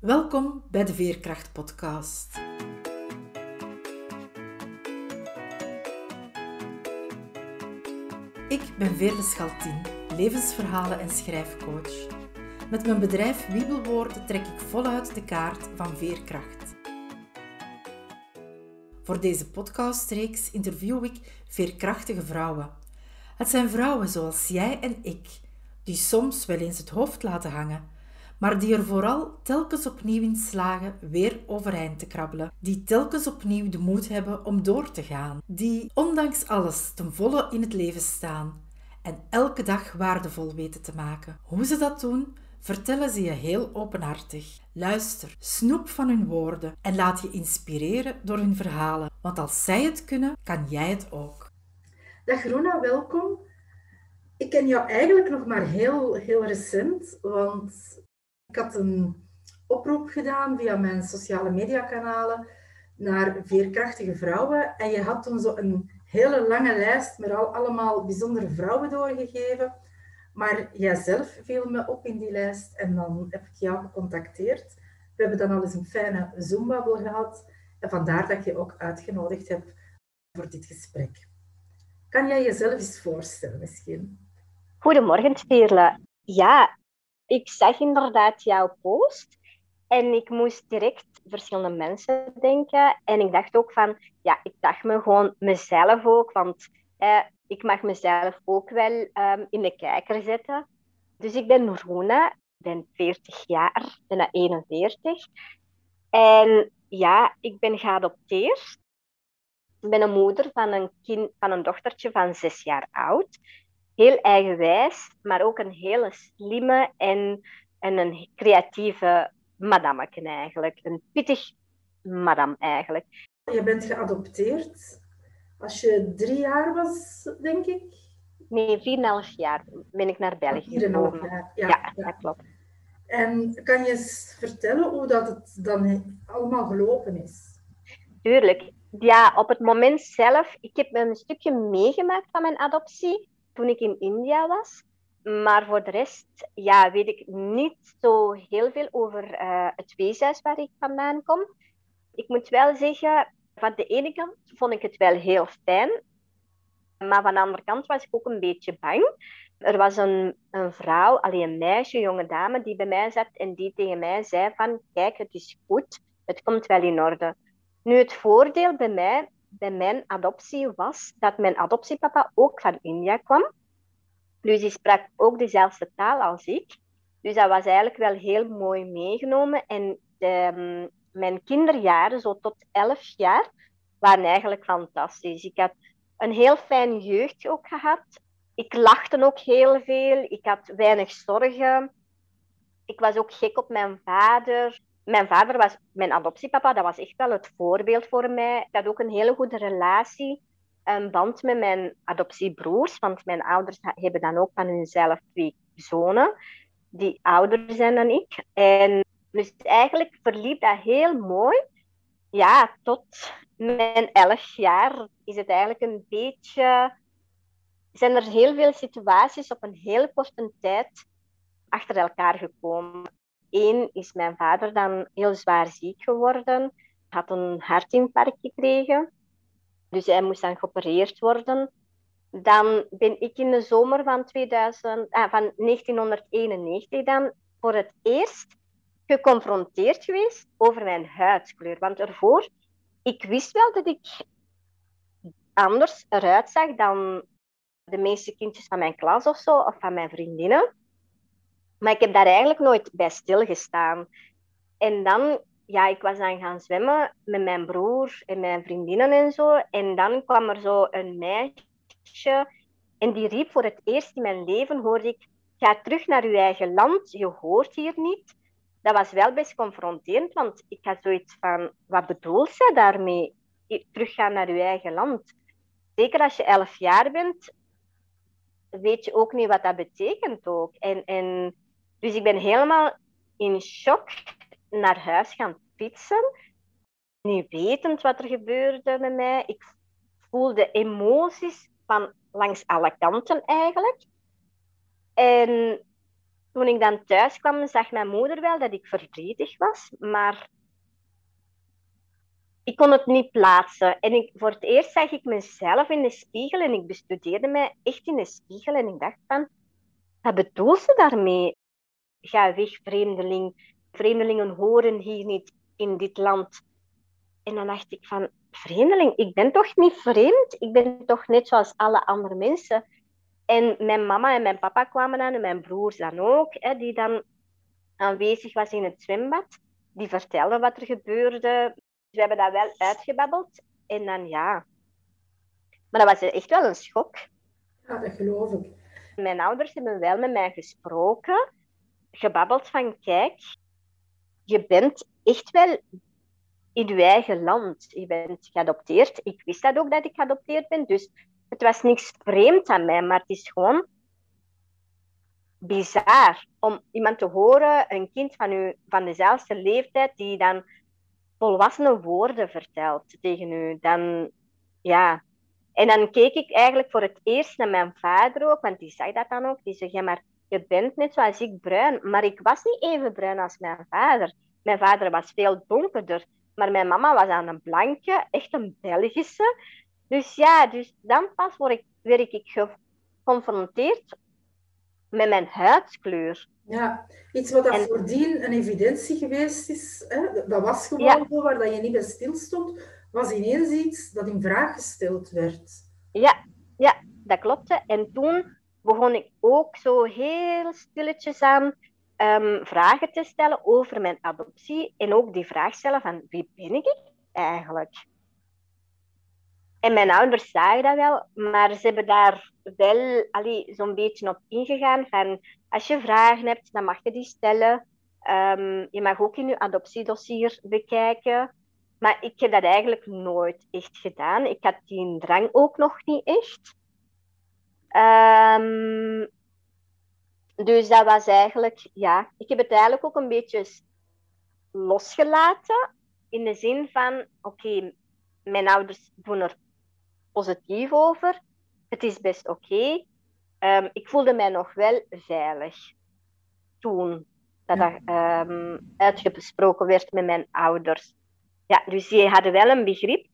Welkom bij de Veerkracht Podcast. Ik ben Veerle Schaltien, levensverhalen en schrijfcoach. Met mijn bedrijf Wiebelwoorden trek ik voluit de kaart van veerkracht. Voor deze podcastreeks interview ik veerkrachtige vrouwen. Het zijn vrouwen zoals jij en ik, die soms wel eens het hoofd laten hangen, maar die er vooral telkens opnieuw in slagen weer overeind te krabbelen, die telkens opnieuw de moed hebben om door te gaan, die ondanks alles ten volle in het leven staan en elke dag waardevol weten te maken. Hoe ze dat doen, vertellen ze je heel openhartig. Luister, snoep van hun woorden en laat je inspireren door hun verhalen, want als zij het kunnen, kan jij het ook. Dag Rona, welkom. Ik ken jou eigenlijk nog maar heel, heel recent, want ik had een oproep gedaan via mijn sociale mediakanalen naar veerkrachtige vrouwen. En je had toen zo een hele lange lijst met al, allemaal bijzondere vrouwen doorgegeven. Maar jijzelf viel me op in die lijst en dan heb ik jou gecontacteerd. We hebben dan al eens een fijne Zoom-babbel gehad. En vandaar dat ik je ook uitgenodigd heb voor dit gesprek. Kan jij jezelf eens voorstellen misschien? Goedemorgen, Veerle. Ja, ik zag inderdaad jouw post en ik moest direct verschillende mensen denken. En ik dacht ook van, ja, ik dacht me gewoon mezelf ook, want eh, ik mag mezelf ook wel um, in de kijker zetten. Dus ik ben Rona, ben 40 jaar, bijna 41. En ja, ik ben geadopteerd. Ik ben een moeder van een, kind, van een dochtertje van zes jaar oud heel eigenwijs, maar ook een hele slimme en, en een creatieve madameken eigenlijk. Een pittig madam eigenlijk. Je bent geadopteerd als je drie jaar was, denk ik? Nee, 4,5 jaar ben ik naar België gekomen. Jaar. Ja, ja, dat klopt. En kan je eens vertellen hoe dat het dan allemaal gelopen is? Tuurlijk. Ja, op het moment zelf, ik heb een stukje meegemaakt van mijn adoptie toen ik in India was. Maar voor de rest ja, weet ik niet zo heel veel over uh, het weeshuis waar ik vandaan kom. Ik moet wel zeggen, van de ene kant vond ik het wel heel fijn. Maar van de andere kant was ik ook een beetje bang. Er was een, een vrouw, alleen een meisje, een jonge dame, die bij mij zat en die tegen mij zei van, kijk, het is goed, het komt wel in orde. Nu, het voordeel bij mij bij mijn adoptie was dat mijn adoptiepapa ook van India kwam. Dus die sprak ook dezelfde taal als ik. Dus dat was eigenlijk wel heel mooi meegenomen. En ehm, mijn kinderjaren, zo tot elf jaar, waren eigenlijk fantastisch. Ik had een heel fijn jeugd ook gehad. Ik lachte ook heel veel. Ik had weinig zorgen. Ik was ook gek op mijn vader mijn vader was mijn adoptiepapa, dat was echt wel het voorbeeld voor mij. Ik had ook een hele goede relatie, een band met mijn adoptiebroers, want mijn ouders hebben dan ook van hunzelf twee zonen, die ouder zijn dan ik. En dus eigenlijk verliep dat heel mooi. Ja, tot mijn elf jaar is het eigenlijk een beetje... Zijn er heel veel situaties op een heel korte tijd achter elkaar gekomen. Eén is mijn vader dan heel zwaar ziek geworden, had een hartinfarct gekregen. Dus hij moest dan geopereerd worden. Dan ben ik in de zomer van, 2000, ah, van 1991 dan voor het eerst geconfronteerd geweest over mijn huidskleur. Want ervoor, ik wist wel dat ik anders eruit zag dan de meeste kindjes van mijn klas of zo, of van mijn vriendinnen. Maar ik heb daar eigenlijk nooit bij stilgestaan. En dan, ja, ik was dan gaan zwemmen met mijn broer en mijn vriendinnen en zo. En dan kwam er zo een meisje en die riep voor het eerst in mijn leven, hoorde ik, ga terug naar uw eigen land, je hoort hier niet. Dat was wel best confronterend, want ik had zoiets van, wat bedoelt ze daarmee? Teruggaan naar uw eigen land. Zeker als je elf jaar bent, weet je ook niet wat dat betekent ook. En, en dus ik ben helemaal in shock naar huis gaan fietsen. Niet wetend wat er gebeurde met mij. Ik voelde emoties van langs alle kanten eigenlijk. En toen ik dan thuis kwam, zag mijn moeder wel dat ik verdrietig was, maar ik kon het niet plaatsen. En ik, voor het eerst zag ik mezelf in de spiegel en ik bestudeerde mij echt in de spiegel en ik dacht van, wat bedoelt ze daarmee? Ga weg, vreemdeling. Vreemdelingen horen hier niet in dit land. En dan dacht ik van, vreemdeling, ik ben toch niet vreemd? Ik ben toch net zoals alle andere mensen? En mijn mama en mijn papa kwamen dan, en mijn broers dan ook, hè, die dan aanwezig was in het zwembad. Die vertelden wat er gebeurde. We hebben dat wel uitgebabbeld. En dan ja. Maar dat was echt wel een schok. Ja, dat geloof ik. Mijn ouders hebben wel met mij gesproken, gebabbeld van kijk, je bent echt wel in je eigen land. Je bent geadopteerd. Ik wist dat ook dat ik geadopteerd ben. Dus het was niks vreemd aan mij, maar het is gewoon bizar om iemand te horen, een kind van, u, van dezelfde leeftijd, die dan volwassene woorden vertelt tegen u. Dan, ja. En dan keek ik eigenlijk voor het eerst naar mijn vader ook, want die zei dat dan ook. Die zei, ja, maar je bent net zoals ik bruin. Maar ik was niet even bruin als mijn vader. Mijn vader was veel donkerder. Maar mijn mama was aan een blanke, echt een Belgische. Dus ja, dus dan pas word ik, werd ik geconfronteerd met mijn huidskleur. Ja, iets wat dat en... voordien een evidentie geweest is, hè? dat was gewoon ja. zo, waar dat je niet bij stilstond, was ineens iets dat in vraag gesteld werd. Ja, ja, dat klopte. En toen begon ik ook zo heel stilletjes aan um, vragen te stellen over mijn adoptie. En ook die vraag stellen van wie ben ik eigenlijk? En mijn ouders zagen dat wel, maar ze hebben daar wel zo'n beetje op ingegaan van als je vragen hebt, dan mag je die stellen. Um, je mag ook in je adoptiedossier bekijken. Maar ik heb dat eigenlijk nooit echt gedaan. Ik had die drang ook nog niet echt. Um, dus dat was eigenlijk, ja, ik heb het eigenlijk ook een beetje losgelaten. In de zin van, oké, okay, mijn ouders doen er positief over. Het is best oké. Okay. Um, ik voelde mij nog wel veilig toen dat ja. um, uitgesproken werd met mijn ouders. Ja, dus die hadden wel een begrip.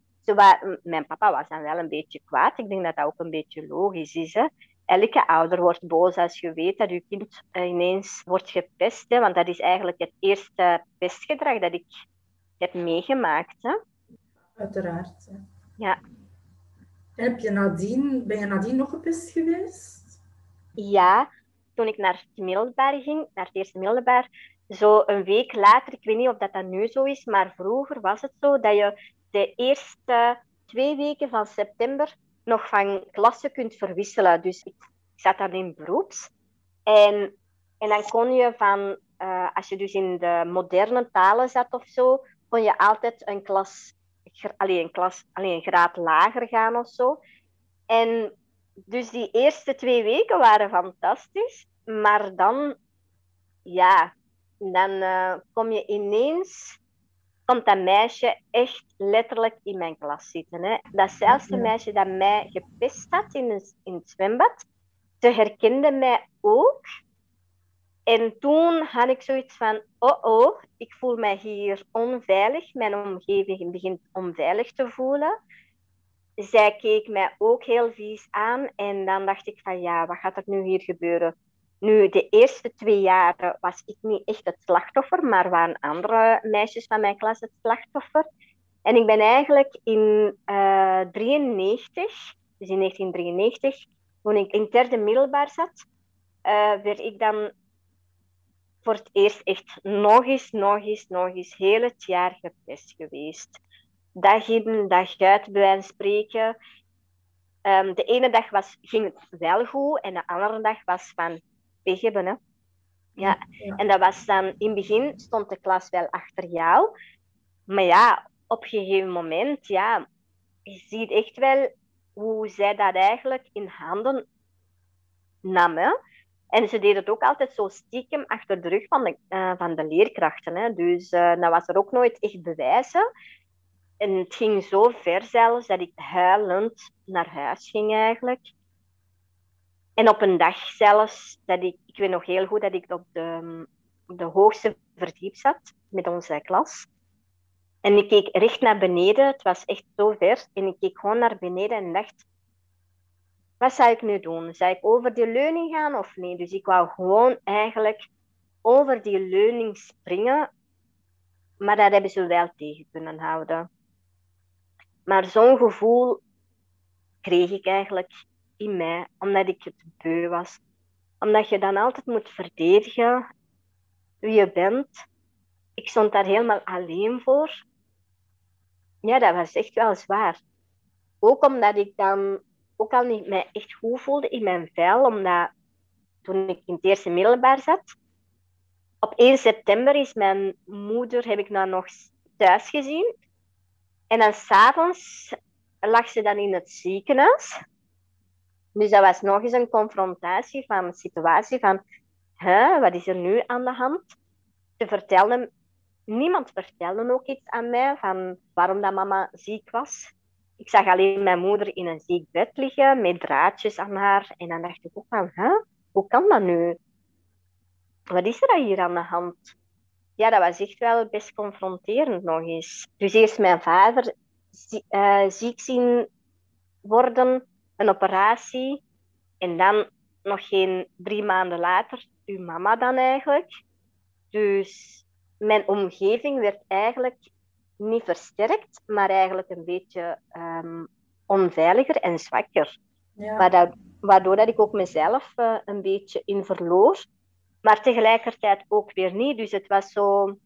Mijn papa was dan wel een beetje kwaad. Ik denk dat dat ook een beetje logisch is. Hè? Elke ouder wordt boos als je weet dat je kind ineens wordt gepest. Hè? Want dat is eigenlijk het eerste pestgedrag dat ik heb meegemaakt. Hè? Uiteraard. Hè. Ja. Heb je nadien, ben je nadien nog gepest geweest? Ja, toen ik naar het middelbaar ging, naar het eerste middelbaar, zo een week later, ik weet niet of dat, dat nu zo is, maar vroeger was het zo dat je de eerste twee weken van september nog van klasse kunt verwisselen. Dus ik, zat dan in beroeps. En, en dan kon je van, uh, als je dus in de moderne talen zat of zo, kon je altijd een klas alleen een, klas, alleen een graad lager gaan of zo. En dus die eerste twee weken waren fantastisch. Maar dan, ja, dan uh, kom je ineens, komt dat meisje echt letterlijk in mijn klas zitten. Hè. Datzelfde meisje dat mij gepest had in, in het zwembad, ze herkende mij ook. En toen had ik zoiets van, oh oh, ik voel mij hier onveilig. Mijn omgeving begint onveilig te voelen. Zij keek mij ook heel vies aan. En dan dacht ik van, ja, wat gaat er nu hier gebeuren? Nu, de eerste twee jaren was ik niet echt het slachtoffer, maar waren andere meisjes van mijn klas het slachtoffer. En ik ben eigenlijk in uh, eh, 93, dus in 1993, toen ik in derde middelbaar zat, uh, werd ik dan voor het eerst echt nog eens, nog eens, nog eens heel het jaar gepest geweest. Dag in, dag uit, bij wijze spreken. Um, de ene dag was, ging het wel goed en de andere dag was van pech hebben. Hè. Ja. En dat was dan, in het begin stond de klas wel achter jou. Maar ja, op een gegeven moment, ja, je ziet echt wel hoe zij dat eigenlijk in handen namen. En ze deden het ook altijd zo stiekem achter de rug van de, uh, van de leerkrachten. Hè. Dus uh, dat was er ook nooit echt bewijzen. En het ging zo ver zelfs dat ik huilend naar huis ging eigenlijk. En op een dag zelfs, dat ik, ik weet nog heel goed dat ik op de, de hoogste verdiep zat met onze klas. En ik keek recht naar beneden, het was echt zo ver. En ik keek gewoon naar beneden en dacht, wat zou ik nu doen? Zou ik over die leuning gaan of niet? Dus ik wou gewoon eigenlijk over die leuning springen. Maar dat hebben ze wel tegen kunnen houden. Maar zo'n gevoel kreeg ik eigenlijk in mij, omdat ik het beu was. Omdat je dan altijd moet verdedigen wie je bent. Ik stond daar helemaal alleen voor. Ja, dat was echt wel zwaar. Ook omdat ik dan ook al niet mij echt goed voelde in mijn vel, omdat toen ik in het eerste middelbaar zat, op 1 september is mijn moeder, heb ik nou nog thuis gezien. En dan s'avonds lag ze dan in het ziekenhuis. Dus dat was nog eens een confrontatie van een situatie van, hè, wat is er nu aan de hand? Ze vertelde, niemand vertelde ook iets aan mij van waarom dat mama ziek was. Ik zag alleen mijn moeder in een ziek bed liggen met draadjes aan haar. En dan dacht ik ook van, hè, hoe kan dat nu? Wat is er hier aan de hand? Ja, dat was echt wel best confronterend nog eens. Dus eerst mijn vader uh, ziek zien worden, een operatie. En dan nog geen drie maanden later, uw mama dan eigenlijk. Dus mijn omgeving werd eigenlijk niet versterkt, maar eigenlijk een beetje um, onveiliger en zwakker. Ja. Waardoor, dat ik ook mezelf uh, een beetje in verloor, maar tegelijkertijd ook weer niet. Dus het was zo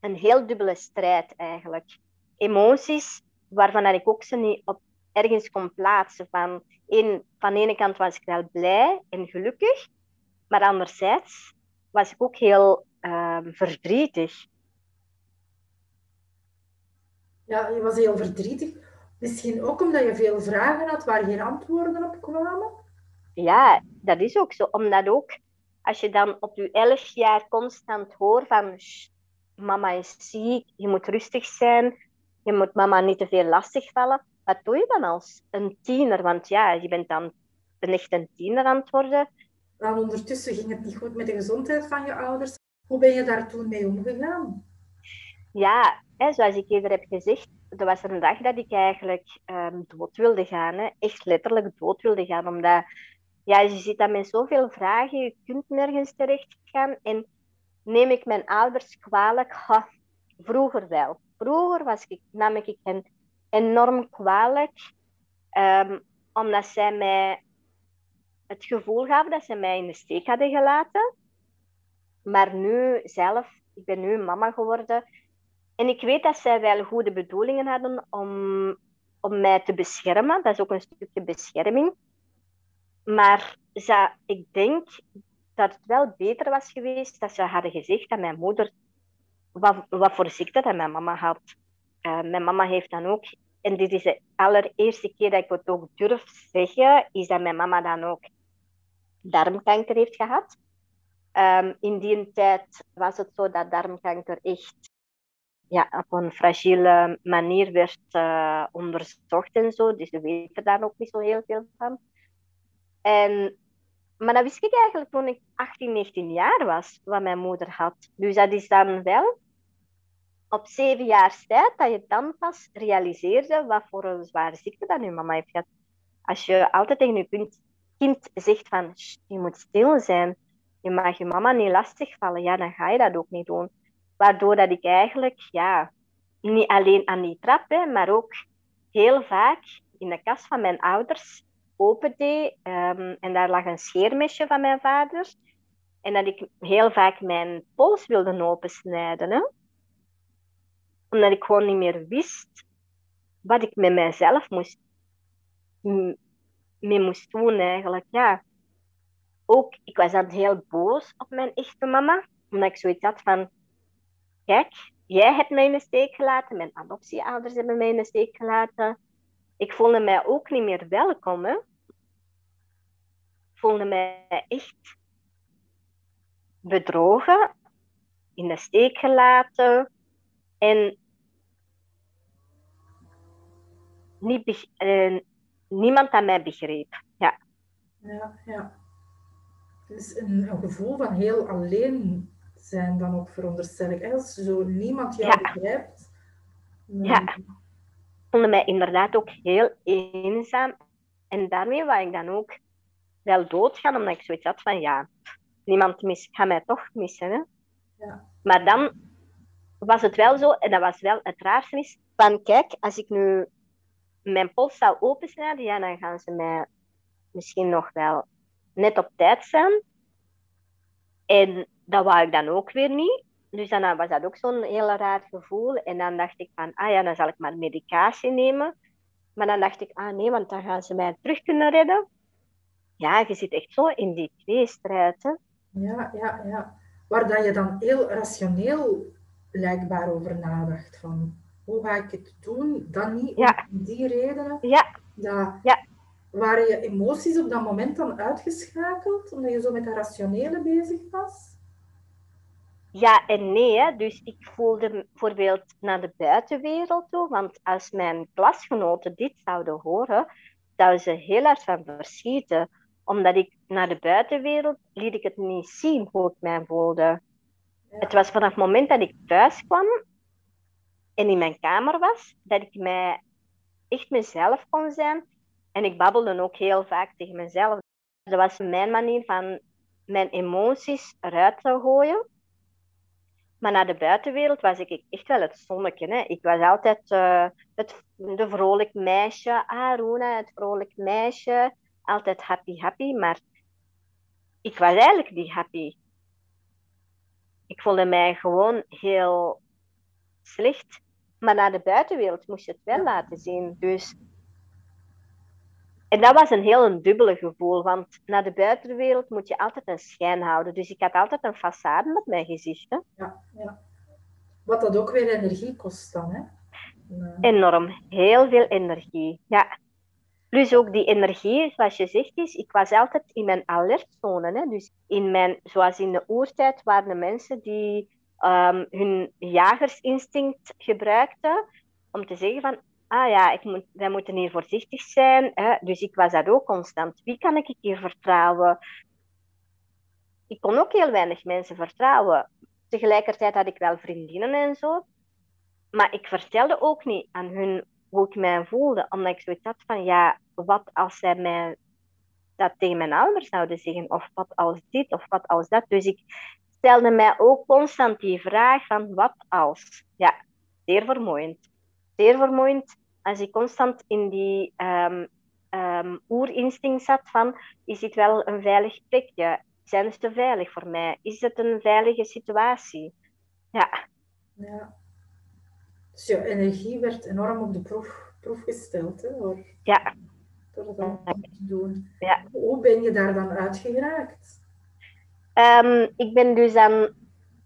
een heel dubbele strijd eigenlijk. Emoties waarvan ik ook ze niet op ergens kon plaatsen. Van, een, van de ene kant was ik wel blij en gelukkig, maar anderzijds was ik ook heel uh, verdrietig. Ja, je was heel verdrietig. Misschien ook omdat je veel vragen had waar geen antwoorden op kwamen? Ja, dat is ook zo. Omdat ook, als je dan op je elf jaar constant hoort van... Mama is ziek, je moet rustig zijn, je moet mama niet te veel lastigvallen. Wat doe je dan als een tiener? Want ja, je bent dan een echt een tiener aan het worden. Dan ondertussen ging het niet goed met de gezondheid van je ouders. Hoe ben je daar toen mee omgegaan? Ja, hè, zoals ik eerder heb gezegd, er was er een dag dat ik eigenlijk um, dood wilde gaan. Hè. Echt letterlijk dood wilde gaan. Omdat ja, je zit dan met zoveel vragen, je kunt nergens terecht gaan. En neem ik mijn ouders kwalijk? Ha, vroeger wel. Vroeger was ik, nam ik hen enorm kwalijk. Um, omdat zij mij het gevoel gaven dat ze mij in de steek hadden gelaten. Maar nu zelf, ik ben nu mama geworden. En ik weet dat zij wel goede bedoelingen hadden om, om mij te beschermen. Dat is ook een stukje bescherming. Maar ik denk dat het wel beter was geweest dat ze hadden gezegd dat mijn moeder wat, wat voor ziekte dat mijn mama had. Uh, mijn mama heeft dan ook, en dit is de allereerste keer dat ik het ook durf zeggen, is dat mijn mama dan ook darmkanker heeft gehad. Um, in die tijd was het zo dat darmkanker echt ja, op een fragiele manier werd uh, onderzocht en zo. Dus we weten daar ook niet zo heel veel van. En, maar dat wist ik eigenlijk toen ik 18, 19 jaar was, wat mijn moeder had. Dus dat is dan wel op zeven jaar tijd dat je dan pas realiseerde wat voor een zware ziekte dat je mama heeft gehad. Als je altijd tegen je kind zegt van je moet stil zijn, je mag je mama niet lastigvallen, ja, dan ga je dat ook niet doen. Waardoor dat ik eigenlijk, ja, niet alleen aan die trap, hè, maar ook heel vaak in de kast van mijn ouders open deed. Um, en daar lag een scheermesje van mijn vader. En dat ik heel vaak mijn pols wilde opensnijden. Hè omdat ik gewoon niet meer wist wat ik met mijzelf moest, mee moest doen eigenlijk. Ja. Ook, ik was dan heel boos op mijn echte mama, omdat ik zoiets had van, kijk, jij hebt mij in de steek gelaten, mijn adoptieouders hebben mij in de steek gelaten. Ik voelde mij ook niet meer welkom. Ik voelde mij echt bedrogen, in de steek gelaten. En niet uh, niemand aan mij begreep. Ja. Ja, ja. Dus een, een gevoel van heel alleen zijn dan ook veronderstel ik. Als zo niemand jou ja. begrijpt. Ja. Ik voelde mij inderdaad ook heel eenzaam. En daarmee wou ik dan ook wel doodgaan, omdat ik zoiets had van ja, niemand mis, gaat mij toch missen. Hè? Ja. Maar dan was het wel zo, en dat was wel het raarste is, van kijk, als ik nu mijn pols zou opensnijden, ja, dan gaan ze mij misschien nog wel net op tijd zijn. En dat wou ik dan ook weer niet. Dus dan was dat ook zo'n heel raar gevoel. En dan dacht ik van, ah ja, dan zal ik maar medicatie nemen. Maar dan dacht ik, ah nee, want dan gaan ze mij terug kunnen redden. Ja, je zit echt zo in die tweestrijd. Hè? Ja, ja, ja. Waar dat je dan heel rationeel blijkbaar over nadacht. Van, hoe ga ik het doen? Dan niet ja. om die redenen. Ja. Dat, ja. Waren je emoties op dat moment dan uitgeschakeld, omdat je zo met dat rationele bezig was? Ja en nee. Hè. Dus ik voelde bijvoorbeeld naar de buitenwereld toe. Want als mijn klasgenoten dit zouden horen, zouden ze heel hard van verschieten. Omdat ik naar de buitenwereld liet ik het niet zien hoe ik mij voelde. Het was vanaf het moment dat ik thuis kwam en in mijn kamer was, dat ik mij echt mezelf kon zijn. En ik babbelde ook heel vaak tegen mezelf. Dat was mijn manier van mijn emoties eruit te gooien. Maar naar de buitenwereld was ik echt wel het zonnetje. Hè. Ik was altijd uh, het de vrolijk meisje. Ah, het vrolijk meisje. Altijd happy, happy. Maar ik was eigenlijk niet happy. Ik voelde mij gewoon heel slecht. Maar naar de buitenwereld moest je het wel laten zien. Dus en dat was een heel een dubbele gevoel, want naar de buitenwereld moet je altijd een schijn houden. Dus ik had altijd een façade met mijn gezicht. Hè. Ja, ja. Wat dat ook weer energie kost dan, hè? Enorm, heel veel energie. Ja. Plus ook die energie, zoals je zegt, is, ik was altijd in mijn alertzone. Hè. Dus in mijn, zoals in de oertijd waren de mensen die um, hun jagersinstinct gebruikten om te zeggen van ah ja, ik moet, wij moeten hier voorzichtig zijn. Hè? Dus ik was dat ook constant. Wie kan ik hier vertrouwen? Ik kon ook heel weinig mensen vertrouwen. Tegelijkertijd had ik wel vriendinnen en zo. Maar ik vertelde ook niet aan hun hoe ik mij voelde. Omdat ik zoiets had van, ja, wat als zij mij dat tegen mijn ouders zouden zeggen? Of wat als dit, of wat als dat? Dus ik stelde mij ook constant die vraag van, wat als? Ja, zeer vermoeiend zeer vermoeiend als ik constant in die um, um, oerinstinct zat van, is dit wel een veilig plekje? Zijn ze te veilig voor mij? Is het een veilige situatie? Ja. ja. Dus je energie werd enorm op de proef, proef gesteld, hè, door, ja. door dan te doen. Ja. Hoe ben je daar dan uitgeraakt? Um, ik ben dus dan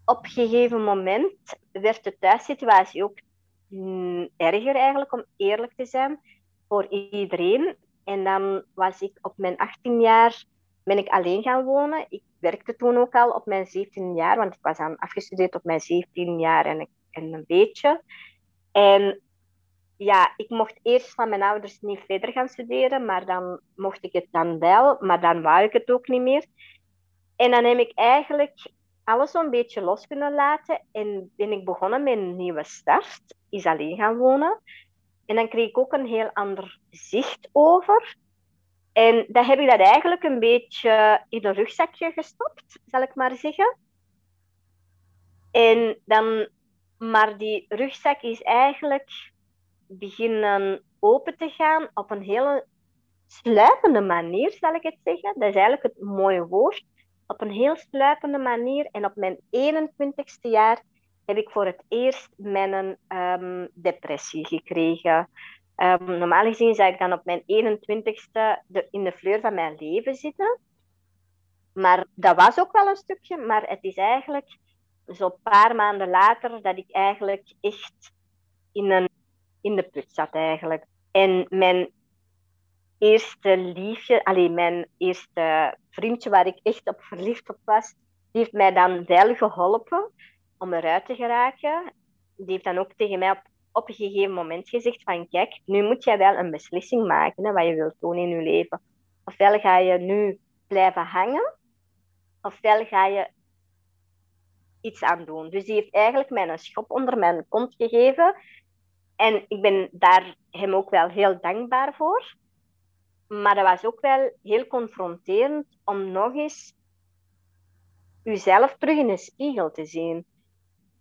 op een gegeven moment werd de thuissituatie ook Mm, erger eigenlijk, om eerlijk te zijn, voor iedereen. En dan was ik op mijn 18 jaar ben ik alleen gaan wonen. Ik werkte toen ook al op mijn 17 jaar, want ik was dan afgestudeerd op mijn 17 jaar en, en een beetje. En ja, ik mocht eerst van mijn ouders niet verder gaan studeren, maar dan mocht ik het dan wel, maar dan wou ik het ook niet meer. En dan heb ik eigenlijk alles zo'n beetje los kunnen laten en ben ik begonnen met een nieuwe start is alleen gaan wonen. En dan kreeg ik ook een heel ander zicht over. En dan heb ik dat eigenlijk een beetje in een rugzakje gestopt, zal ik maar zeggen. En dan, maar die rugzak is eigenlijk beginnen open te gaan op een hele sluipende manier, zal ik het zeggen. Dat is eigenlijk het mooie woord. Op een heel sluipende manier. En op mijn 21ste jaar heb ik voor het eerst mijn um, depressie gekregen. Um, normaal gezien zou ik dan op mijn 21ste de, in de fleur van mijn leven zitten. Maar dat was ook wel een stukje, maar het is eigenlijk zo'n paar maanden later dat ik eigenlijk echt in, een, in de put zat eigenlijk. En mijn eerste liefje, alleen mijn eerste vriendje waar ik echt op verliefd op was, die heeft mij dan wel geholpen om eruit te geraken, die heeft dan ook tegen mij op, op een gegeven moment gezegd van kijk, nu moet jij wel een beslissing maken wat je wilt doen in je leven. ofwel ga je nu blijven hangen, ofwel ga je iets aan doen. Dus die heeft eigenlijk mij een schop onder mijn kont gegeven. En ik ben daar hem ook wel heel dankbaar voor. Maar dat was ook wel heel confronterend om nog eens jezelf terug in de spiegel te zien.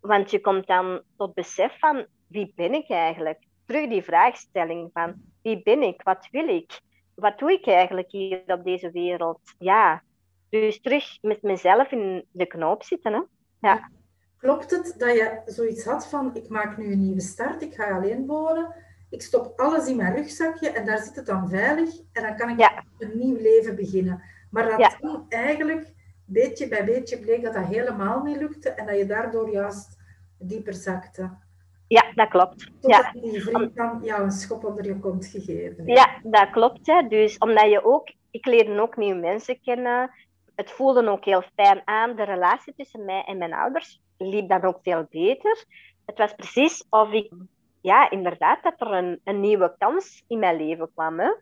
Want je komt dan tot besef van wie ben ik eigenlijk? Terug die vraagstelling van wie ben ik? Wat wil ik? Wat doe ik eigenlijk hier op deze wereld? Ja, dus terug met mezelf in de knoop zitten. Hè? Ja. Klopt het dat je zoiets had van ik maak nu een nieuwe start, ik ga alleen wonen, ik stop alles in mijn rugzakje en daar zit het dan veilig en dan kan ik een nieuw leven beginnen. Maar dat ja. eigenlijk beetje bij beetje bleek dat dat helemaal niet lukte en dat je daardoor juist dieper zakte. Ja, dat klopt. Totdat ja. die vriend dan jou een schop onder je kont gegeven Ja, dat klopt. Hè. Dus omdat je ook, ik leerde ook nieuwe mensen kennen. Het voelde ook heel fijn aan. De relatie tussen mij en mijn ouders liep dan ook veel beter. Het was precies of ik, ja, inderdaad, dat er een, een nieuwe kans in mijn leven kwam. Hè.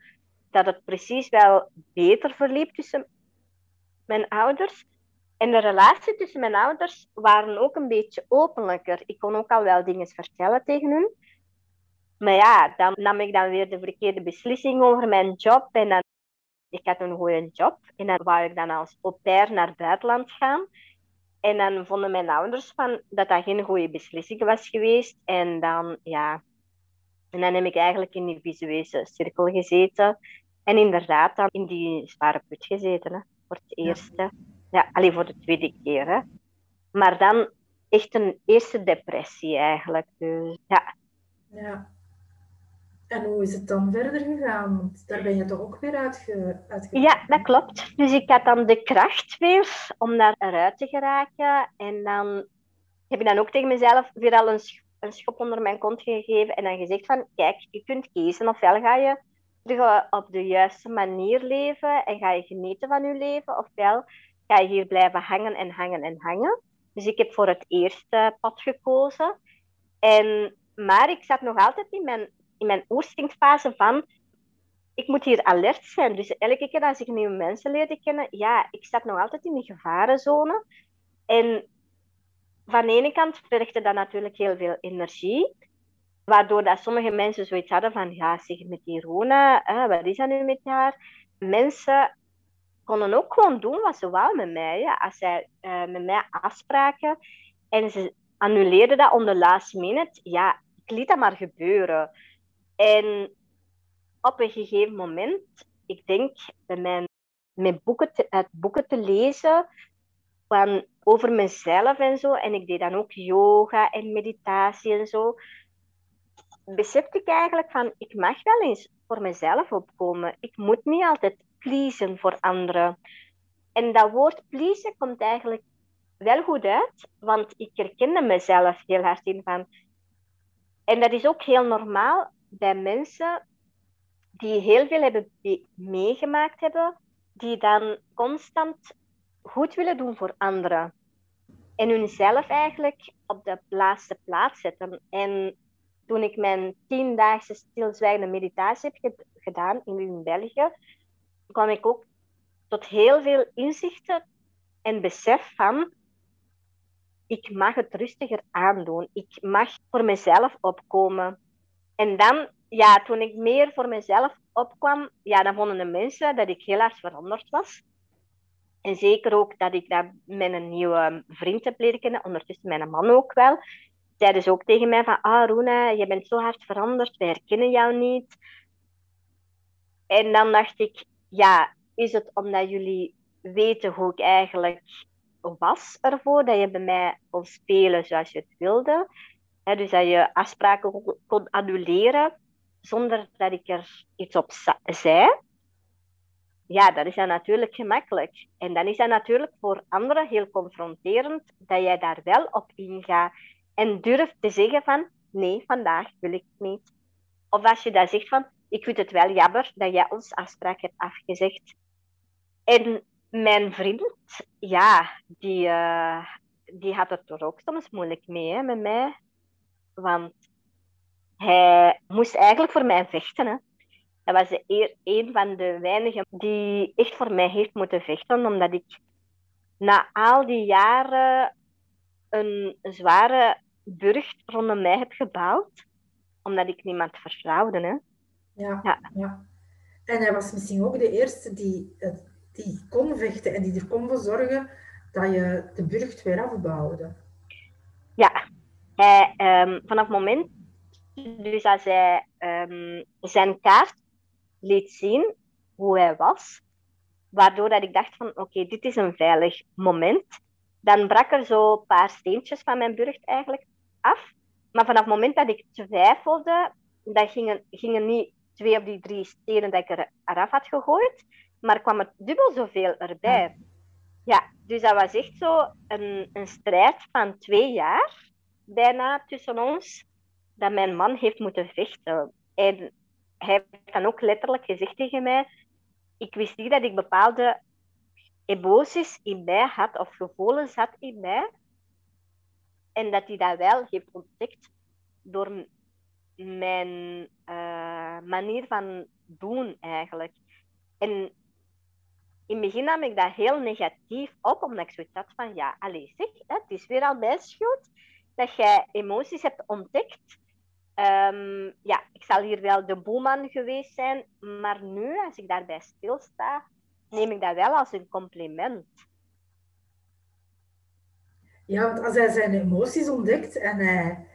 Dat het precies wel beter verliep tussen mijn ouders. En de relatie tussen mijn ouders waren ook een beetje openlijker. Ik kon ook al wel dingen vertellen tegen hun. Maar ja, dan nam ik dan weer de verkeerde beslissing over mijn job. En dan, ik had een goede job. En dan wou ik dan als au pair naar het buitenland gaan. En dan vonden mijn ouders van dat dat geen goede beslissing was geweest. En dan, ja... En dan heb ik eigenlijk in die visuele cirkel gezeten. En inderdaad dan in die zware put gezeten, hè, voor het eerste. Ja, alleen voor de tweede keer. Hè. Maar dan echt een eerste depressie eigenlijk. Dus, ja. ja. En hoe is het dan verder gegaan? Want daar ben je toch ook weer uitge uitgekomen? Ja, dat klopt. Dus ik had dan de kracht weer om daar eruit te geraken. En dan heb ik dan ook tegen mezelf weer al een, een schop onder mijn kont gegeven. En dan gezegd van, kijk, je kunt kiezen. Ofwel ga je op de juiste manier leven en ga je genieten van je leven. Ofwel ga je hier blijven hangen en hangen en hangen. Dus ik heb voor het eerste pad gekozen. En, maar ik zat nog altijd in mijn, in mijn oerstingsfase van, ik moet hier alert zijn. Dus elke keer als ik nieuwe mensen leerde kennen, ja, ik zat nog altijd in die gevarenzone. En van de ene kant vergde dat natuurlijk heel veel energie. Waardoor dat sommige mensen zoiets hadden van, ja, zeg met die Rona, wat is dat nu met haar? Mensen konden ook gewoon doen wat ze wou met mij. Ja. Als zij uh, met mij afspraken en ze annuleerden dat on the last minute, ja, ik liet dat maar gebeuren. En op een gegeven moment, ik denk bij mijn, mijn boeken te, boeken te lezen van, over mezelf en zo, en ik deed dan ook yoga en meditatie en zo, besefte ik eigenlijk van, ik mag wel eens voor mezelf opkomen. Ik moet niet altijd pleasen voor anderen. En dat woord pleasen komt eigenlijk wel goed uit, want ik herkende mezelf heel hard in van. En dat is ook heel normaal bij mensen die heel veel hebben meegemaakt hebben, die dan constant goed willen doen voor anderen. En hunzelf eigenlijk op de laatste plaats zetten. En toen ik mijn tiendaagse stilzwijgende meditatie heb gedaan in België, kwam ik ook tot heel veel inzichten en besef van, ik mag het rustiger aandoen. Ik mag voor mezelf opkomen. En dan, ja, toen ik meer voor mezelf opkwam, ja, dan vonden de mensen dat ik heel hard veranderd was. En zeker ook dat ik dat met een nieuwe vriend heb leren kennen, ondertussen mijn man ook wel. Zeiden ze ook tegen mij van, ah Roena, je bent zo hard veranderd, wij herkennen jou niet. En dan dacht ik, ja, is het omdat jullie weten hoe ik eigenlijk was ervoor, dat je bij mij kon spelen zoals je het wilde. Dus dat je afspraken kon annuleren zonder dat ik er iets op zei. Ja, dat is dan natuurlijk gemakkelijk. En dan is dat natuurlijk voor anderen heel confronterend dat jij daar wel op ingaat en durft te zeggen van nee, vandaag wil ik niet. Of als je dan zegt van ik vind het wel jammer dat jij ons afspraak hebt afgezegd. En mijn vriend, ja, die, uh, die had het er ook soms moeilijk mee met mij. Want hij moest eigenlijk voor mij vechten. Hè. Dat was de een van de weinigen die echt voor mij heeft moeten vechten, omdat ik na al die jaren een zware burcht rondom mij heb gebouwd, omdat ik niemand vertrouwde. Hè. Ja, ja. ja. En hij was misschien ook de eerste die, die kon vechten en die er kon voor zorgen dat je de burcht weer afbouwde. Ja, hij, um, vanaf het moment dus als hij um, zijn kaart liet zien hoe hij was, waardoor dat ik dacht van oké, dit is een veilig moment, dan brak er zo een paar steentjes van mijn burcht eigenlijk af. Maar vanaf het moment dat ik twijfelde, dan gingen, gingen niet twee of die drie stenen dat ik er, eraf had gegooid, maar kwam er dubbel zoveel erbij. Ja, dus dat was echt zo een, een strijd van twee jaar bijna tussen ons, dat mijn man heeft moeten vechten. En hij heeft dan ook letterlijk gezegd tegen mij, ik wist niet dat ik bepaalde emoties in mij had of gevoelens had in mij. En dat hij dat wel heeft ontdekt door mijn uh, manier van doen eigenlijk. En in het begin nam ik dat heel negatief op, omdat ik zoiets had van, ja, allez, zeg, het is weer al mijn schuld dat jij emoties hebt ontdekt. Um, ja, ik zal hier wel de boeman geweest zijn, maar nu, als ik daarbij stilsta, neem ik dat wel als een compliment. Ja, want als hij zijn emoties ontdekt en hij,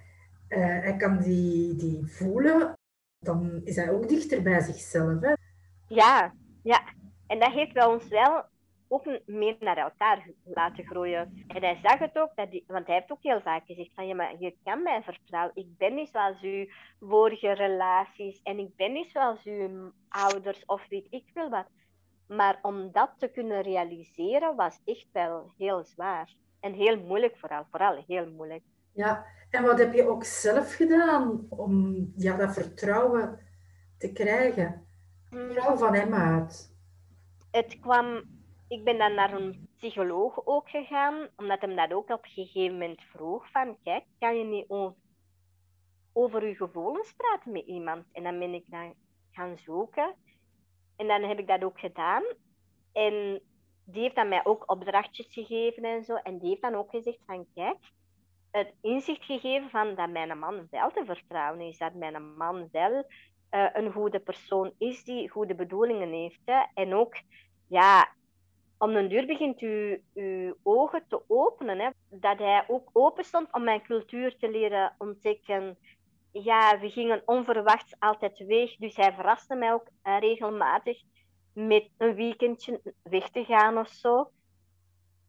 uh, hij kan die, die voelen, dan is hij ook dichter bij zichzelf. Hè? Ja, ja. En dat heeft wel ons wel ook meer naar elkaar laten groeien. En hij zag het ook, dat die, want hij heeft ook heel vaak gezegd van, ja, maar je kan mij vertrouwen. Ik ben niet zoals uw vorige relaties en ik ben niet zoals uw ouders of weet ik veel wat. Maar om dat te kunnen realiseren was echt wel heel zwaar. En heel moeilijk vooral, vooral heel moeilijk. Ja, en wat heb je ook zelf gedaan om ja, dat vertrouwen te krijgen? Mm. Vooral van hem uit. Het kwam ik ben dan naar een psycholoog ook gegaan, omdat hem dat ook op een gegeven moment vroeg van, kijk, kan je niet over, over je gevoelens praten met iemand? En dan ben ik dan gaan zoeken. En dan heb ik dat ook gedaan. En die heeft dan mij ook opdrachtjes gegeven en zo. En die heeft dan ook gezegd van, kijk, het inzicht gegeven van dat mijn man wel te vertrouwen is. Dat mijn man wel uh, een goede persoon is die goede bedoelingen heeft. Hè. En ook, ja, om een duur begint u uw ogen te openen. Hè? Dat hij ook open stond om mijn cultuur te leren ontdekken. Ja, we gingen onverwachts altijd weg, dus hij verraste mij ook uh, regelmatig met een weekendje weg te gaan of zo.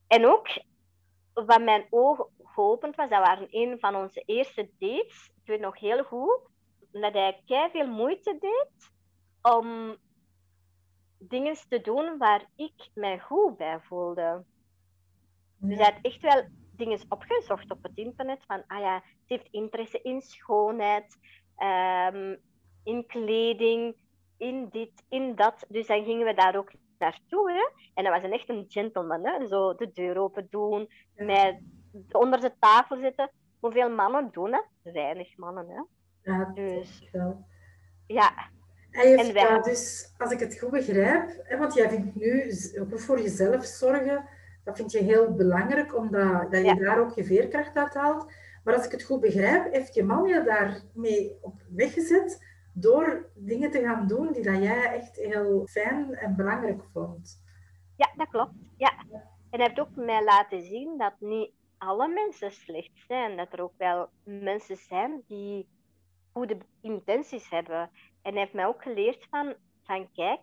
En ook, wat mijn ogen geopend was, dat waren een van onze eerste dates. Ik weet nog heel goed, dat hij veel moeite deed om dingen te doen waar ik mij goed bij voelde. Dus hij had echt wel dingen opgezocht op het internet. Van, ah ja, ze heeft interesse in schoonheid, um, in kleding, in dit, in dat. Dus dan gingen we daar ook naartoe. Hè? En dat was een echt een gentleman. Hè? Zo de deur open doen, met onder de tafel zitten. Hoeveel mannen doen dat? Weinig mannen. Hè? Ja, dus, ja, en wij... dus, als ik het goed begrijp, hè, want jij vindt nu ook voor jezelf zorgen, dat vind je heel belangrijk, omdat dat je daar ook je veerkracht uit haalt. Maar als ik het goed begrijp, heeft je man je daarmee op weg gezet door dingen te gaan doen die dat jij echt heel fijn en belangrijk vond. Ja, dat klopt. Ja. En hij heeft ook mij laten zien dat niet alle mensen slecht zijn. Dat er ook wel mensen zijn die goede intenties hebben. En hij heeft mij ook geleerd van, van kijk,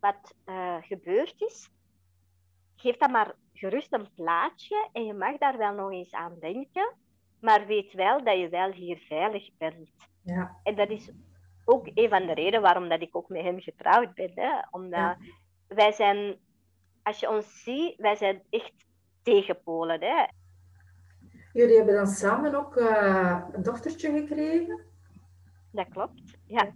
wat uh, gebeurd is, geef dat maar gerust een plaatje en je mag daar wel nog eens aan denken, maar weet wel dat je wel hier veilig bent. Ja. En dat is ook een van de redenen waarom dat ik ook met hem getrouwd ben. Hè? Omdat wij zijn, als je ons ziet, wij zijn echt tegenpolen. Hè? Jullie hebben dan samen ook uh, een dochtertje gekregen? Dat klopt, ja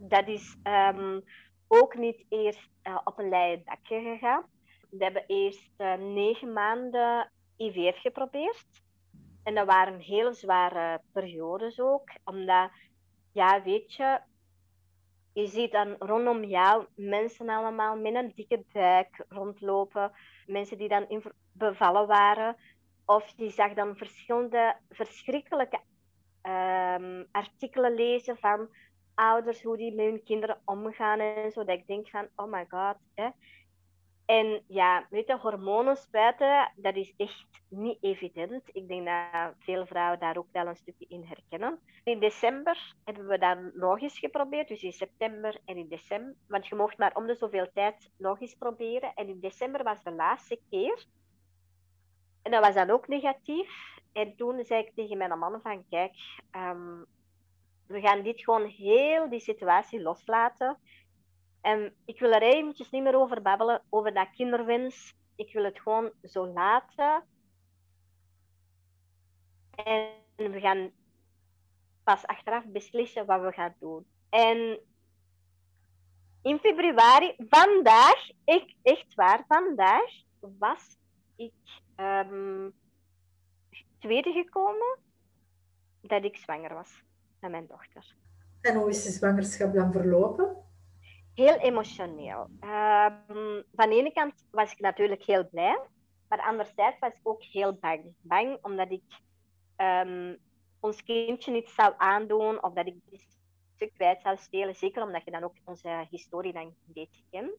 dat is um, ook niet eerst uh, op een leien dakje gegaan. We hebben eerst uh, negen maanden IVF geprobeerd. En dat waren hele zware periodes ook. Omdat, ja, weet je, je ziet dan rondom jou mensen allemaal met een dikke buik rondlopen. Mensen die dan bevallen waren. Of je zag dan verschillende verschrikkelijke um, artikelen lezen van ouders, hoe die met hun kinderen omgaan en zo. Dat ik denk van, oh my god. Hè. En ja, weet je, hormonen spuiten, dat is echt niet evident. Ik denk dat veel vrouwen daar ook wel een stukje in herkennen. In december hebben we dat nog eens geprobeerd, dus in september en in december. Want je mocht maar om de zoveel tijd nog eens proberen. En in december was de laatste keer. En dat was dan ook negatief. En toen zei ik tegen mijn man van, kijk, um, we gaan dit gewoon heel die situatie loslaten. En ik wil er eventjes niet meer over babbelen, over dat kinderwens. Ik wil het gewoon zo laten. En we gaan pas achteraf beslissen wat we gaan doen. En in februari, vandaag, echt, echt waar, vandaag was ik um, tweede gekomen dat ik zwanger was met mijn dochter. En hoe is de zwangerschap dan verlopen? Heel emotioneel. Um, van de ene kant was ik natuurlijk heel blij, maar anderzijds was ik ook heel bang. Bang omdat ik um, ons kindje niet zou aandoen of dat ik een stuk kwijt zou stelen. Zeker omdat je dan ook onze historie dan een beetje kent.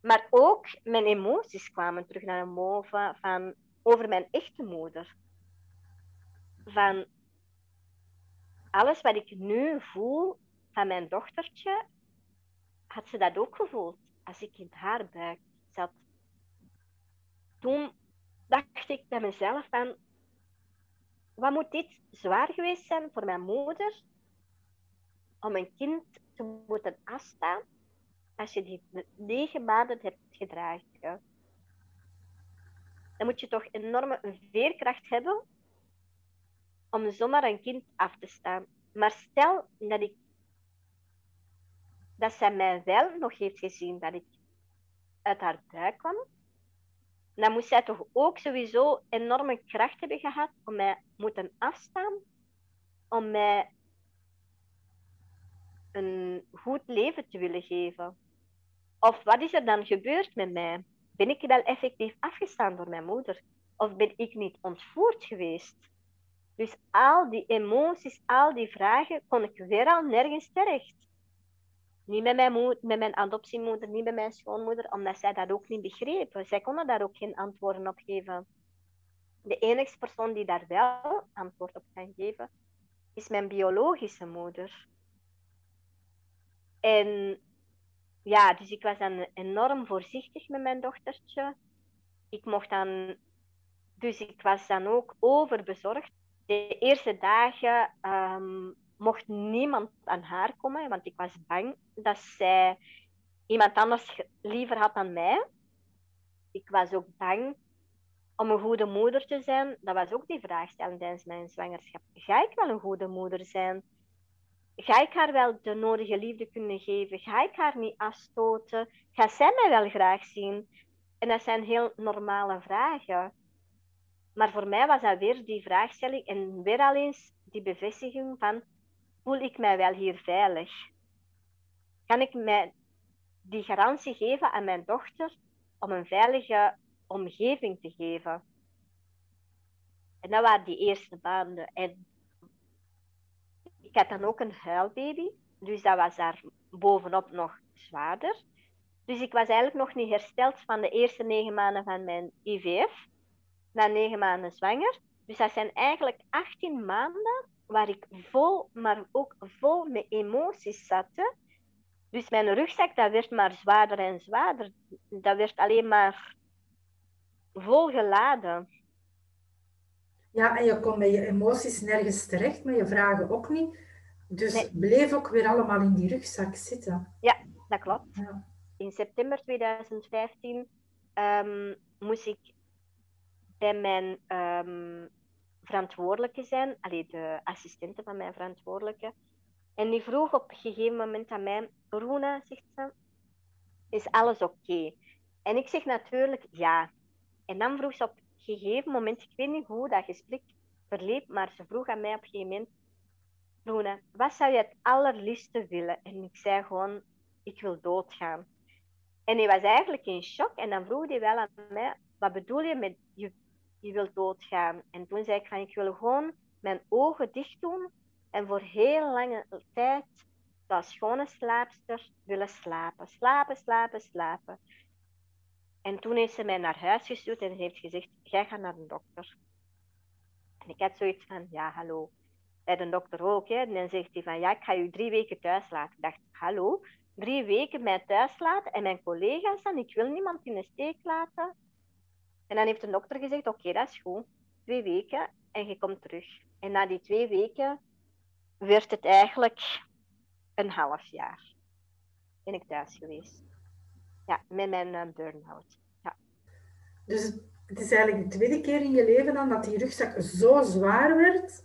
Maar ook mijn emoties kwamen terug naar boven van, over mijn echte moeder. Van alles wat ik nu voel van mijn dochtertje, had ze dat ook gevoeld als ik in haar buik zat. Toen dacht ik bij mezelf van, wat moet dit zwaar geweest zijn voor mijn moeder om een kind te moeten afstaan als je die negen maanden hebt gedragen. Dan moet je toch enorme veerkracht hebben om zomaar een kind af te staan. Maar stel dat ik dat zij mij wel nog heeft gezien dat ik uit haar buik kwam, dan moest zij toch ook sowieso enorme kracht hebben gehad om mij moeten afstaan, om mij een goed leven te willen geven. Of wat is er dan gebeurd met mij? Ben ik wel effectief afgestaan door mijn moeder? Of ben ik niet ontvoerd geweest? Dus al die emoties, al die vragen, kon ik weer al nergens terecht. Niet met mijn, moeder, met mijn adoptiemoeder, niet met mijn schoonmoeder, omdat zij dat ook niet begrepen. Zij konden daar ook geen antwoorden op geven. De enige persoon die daar wel antwoord op kan geven, is mijn biologische moeder. En ja, dus ik was dan enorm voorzichtig met mijn dochtertje. Ik mocht dan, dus ik was dan ook overbezorgd. De eerste dagen ehm, mocht niemand aan haar komen, want ik was bang dat zij iemand anders liever had dan mij. Ik was ook bang om een goede moeder te zijn. Dat was ook die vraagstelling tijdens mijn zwangerschap. Ga ik wel een goede moeder zijn? Ga ik haar wel de nodige liefde kunnen geven? Ga ik haar niet afstoten? Gaat zij mij wel graag zien? En dat zijn heel normale vragen. Maar voor mij was dat weer die vraagstelling en weer al eens die bevestiging van voel ik mij wel hier veilig? Kan ik mij die garantie geven aan mijn dochter om een veilige omgeving te geven? En dat waren die eerste maanden. En ik had dan ook een huilbaby, dus dat was daar bovenop nog zwaarder. Dus ik was eigenlijk nog niet hersteld van de eerste negen maanden van mijn IVF, na negen maanden zwanger. Dus dat zijn eigenlijk 18 maanden waar ik vol, maar ook vol met emoties zat. Dus mijn rugzak, dat werd maar zwaarder en zwaarder. Dat werd alleen maar vol geladen. Ja, en je kon met je emoties nergens terecht, met je vragen ook niet. Dus bleef ook weer allemaal in die rugzak zitten. Ja, dat klopt. Ja. In september 2015 ehm, moest ik bij mijn um, verantwoordelijke zijn, allee, de assistente van mijn verantwoordelijke. En die vroeg op een gegeven moment aan mij, Roena, zegt ze, is alles oké? En ik zeg natuurlijk ja. En dan vroeg ze op een gegeven moment, ik weet niet hoe dat gesprek verliep, maar ze vroeg aan mij op een gegeven moment, Luna, wat zou je het allerliefste willen? En ik zei gewoon, ik wil doodgaan. En hij was eigenlijk in shock. En dan vroeg hij wel aan mij, wat bedoel je met je, je wilt doodgaan? En toen zei ik van, ik wil gewoon mijn ogen dicht doen en voor heel lange tijd, als schone slaapster, willen slapen. Slapen, slapen, slapen. En toen heeft ze mij naar huis gestuurd en heeft gezegd, jij gaat naar de dokter. En ik had zoiets van, ja, hallo. Bij de dokter ook. Hè. En dan zegt hij van, ja, ik ga je drie weken thuis laten. Ik dacht, hallo, drie weken mij thuis laten en mijn collega's dan, ik wil niemand in de steek laten. En dan heeft de dokter gezegd, oké, dat is goed. Twee weken en je komt terug. En na die twee weken werd het eigenlijk een half jaar. Ben ik thuis geweest. Ja, met mijn uh, burn-out. Ja. Dus het is eigenlijk de tweede keer in je leven dan dat die rugzak zo zwaar werd,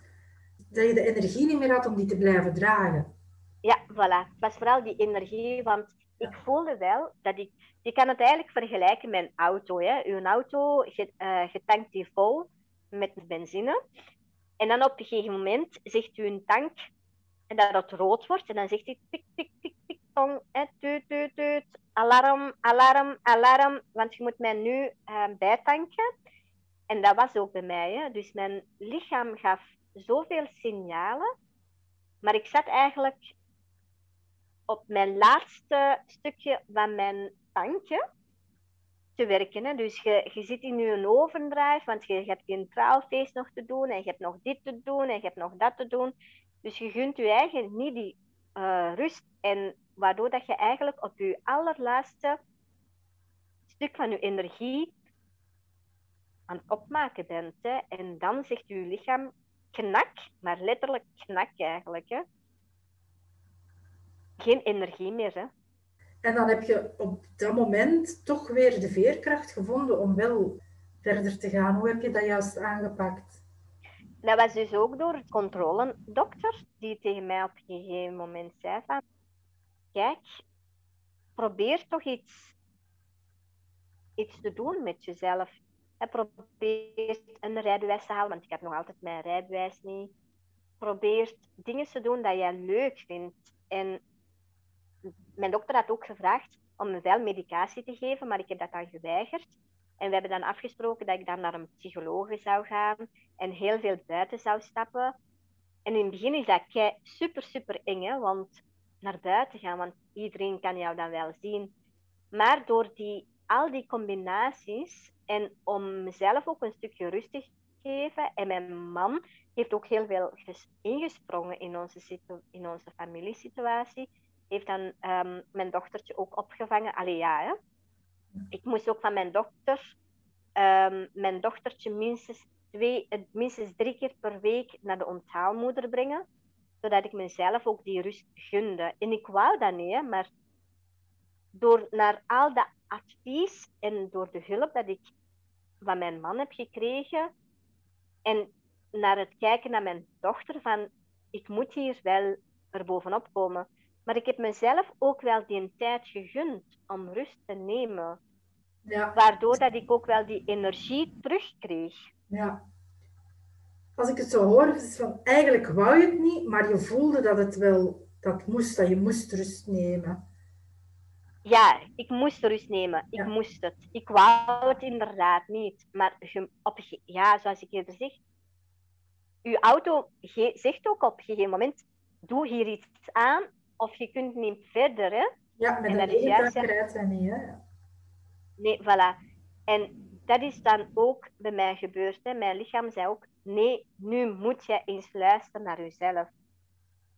dat je de energie niet meer had om die te blijven dragen. Ja, voilà. Het was vooral die energie, want ik voelde wel dat ik... Je kan het eigenlijk vergelijken met een auto. Hè. Uw auto, uh, je tankt die vol met benzine. En dan op een gegeven moment zegt u een tank en dat het rood wordt. En dan zegt hij tik, tik, tik, tik, tong, hè, tuut, tuut, tuut, alarm, alarm, alarm. Want je moet mij nu uh, bijtanken. En dat was ook bij mij. Hè. Dus mijn lichaam gaf zoveel signalen. Maar ik zat eigenlijk op mijn laatste stukje van mijn tankje te werken. Hè. Dus je, je zit in je overdrive, want je, hebt een trouwfeest nog te doen en je hebt nog dit te doen en je hebt nog dat te doen. Dus je gunt je eigen niet die uh, rust. En waardoor dat je eigenlijk op je allerlaatste stuk van je energie aan het opmaken bent. Hè. En dan zegt je lichaam knak, maar letterlijk knak eigenlijk. Hè. Geen energie meer. Hè. En dan heb je op dat moment toch weer de veerkracht gevonden om wel verder te gaan. Hoe heb je dat juist aangepakt? Dat was dus ook door het controledokter, die tegen mij op een gegeven moment zei van... Kijk, probeer toch iets, iets te doen met jezelf. En probeer een rijbewijs te halen, want ik heb nog altijd mijn rijbewijs niet. Probeer dingen te doen dat jij leuk vindt. En mijn dokter had ook gevraagd om me wel medicatie te geven, maar ik heb dat dan geweigerd. En we hebben dan afgesproken dat ik dan naar een psycholoog zou gaan en heel veel buiten zou stappen. En in het begin is dat super, super eng, hè, want naar buiten gaan, want iedereen kan jou dan wel zien. Maar door die, al die combinaties en om mezelf ook een stukje rust te geven, en mijn man heeft ook heel veel ingesprongen in onze, in onze familiesituatie, heeft dan um, mijn dochtertje ook opgevangen. Allee, ja, hè. Ik moest ook van mijn dochter um, mijn dochtertje minstens, twee, minstens drie keer per week naar de onthaalmoeder brengen, zodat ik mezelf ook die rust gunde. En ik wou dat niet, hè, maar door naar al dat advies en door de hulp dat ik van mijn man heb gekregen en naar het kijken naar mijn dochter van ik moet hier wel er bovenop komen. Maar ik heb mezelf ook wel die tijd gegund om rust te nemen. Ja. Waardoor dat ik ook wel die energie terugkreeg. Ja. Als ik het zo hoor, is het van eigenlijk wou je het niet, maar je voelde dat het wel dat moest, dat je moest rust nemen. Ja, ik moest rust nemen. Ik moest het. Ik wou het inderdaad niet. Maar op, ja, zoals ik eerder zeg, uw auto zegt ook op een gegeven moment, doe hier iets aan of je kunt niet verder. Hè? Ja, met een ene dag zijn niet. Hè? Nee, voilà. En dat is dan ook bij mij gebeurd. Hè. Mijn lichaam zei ook, nee, nu moet je eens luisteren naar jezelf.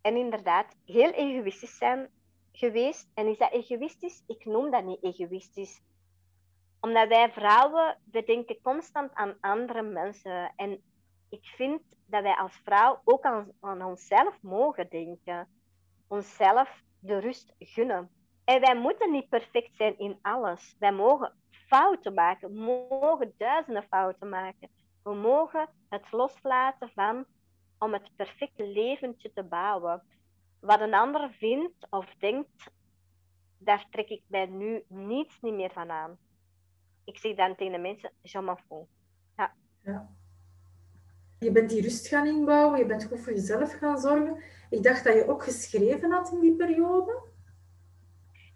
En inderdaad, heel egoïstisch zijn geweest. En is dat egoïstisch? Ik noem dat niet egoïstisch. Omdat wij vrouwen, we denken constant aan andere mensen. En ik vind dat wij als vrouw ook aan, aan onszelf mogen denken onszelf de rust gunnen. En wij moeten niet perfect zijn in alles. Wij mogen fouten maken, we mogen duizenden fouten maken. We mogen het loslaten van om het perfecte leventje te bouwen. Wat een ander vindt of denkt, daar trek ik mij nu niets niet meer van aan. Ik zeg dan tegen de mensen, je m'en ja. Je bent die rust gaan inbouwen, je bent goed voor jezelf gaan zorgen. Ik dacht dat je ook geschreven had in die periode.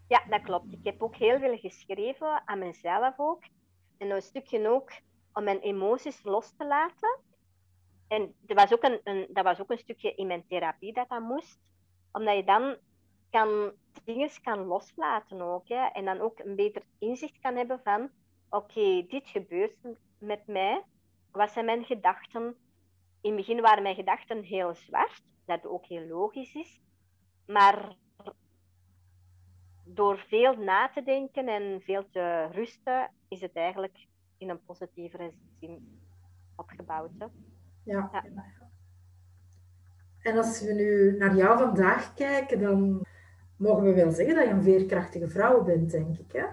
Ja, dat klopt. Ik heb ook heel veel geschreven aan mezelf ook. En een stukje ook om mijn emoties los te laten. En er was ook een, dat was ook een stukje in mijn therapie dat dat moest. Omdat je dan kan, dingen kan loslaten ook. Hè. En dan ook een beter inzicht kan hebben van... Oké, dit gebeurt met mij. Wat zijn mijn gedachten? In het begin waren mijn gedachten heel zwart. Dat ook heel logisch is. Maar door veel na te denken en veel te rusten, is het eigenlijk in een positievere zin opgebouwd. Hè? Ja. ja. En als we nu naar jou vandaag kijken, dan mogen we wel zeggen dat je een veerkrachtige vrouw bent, denk ik. Hè?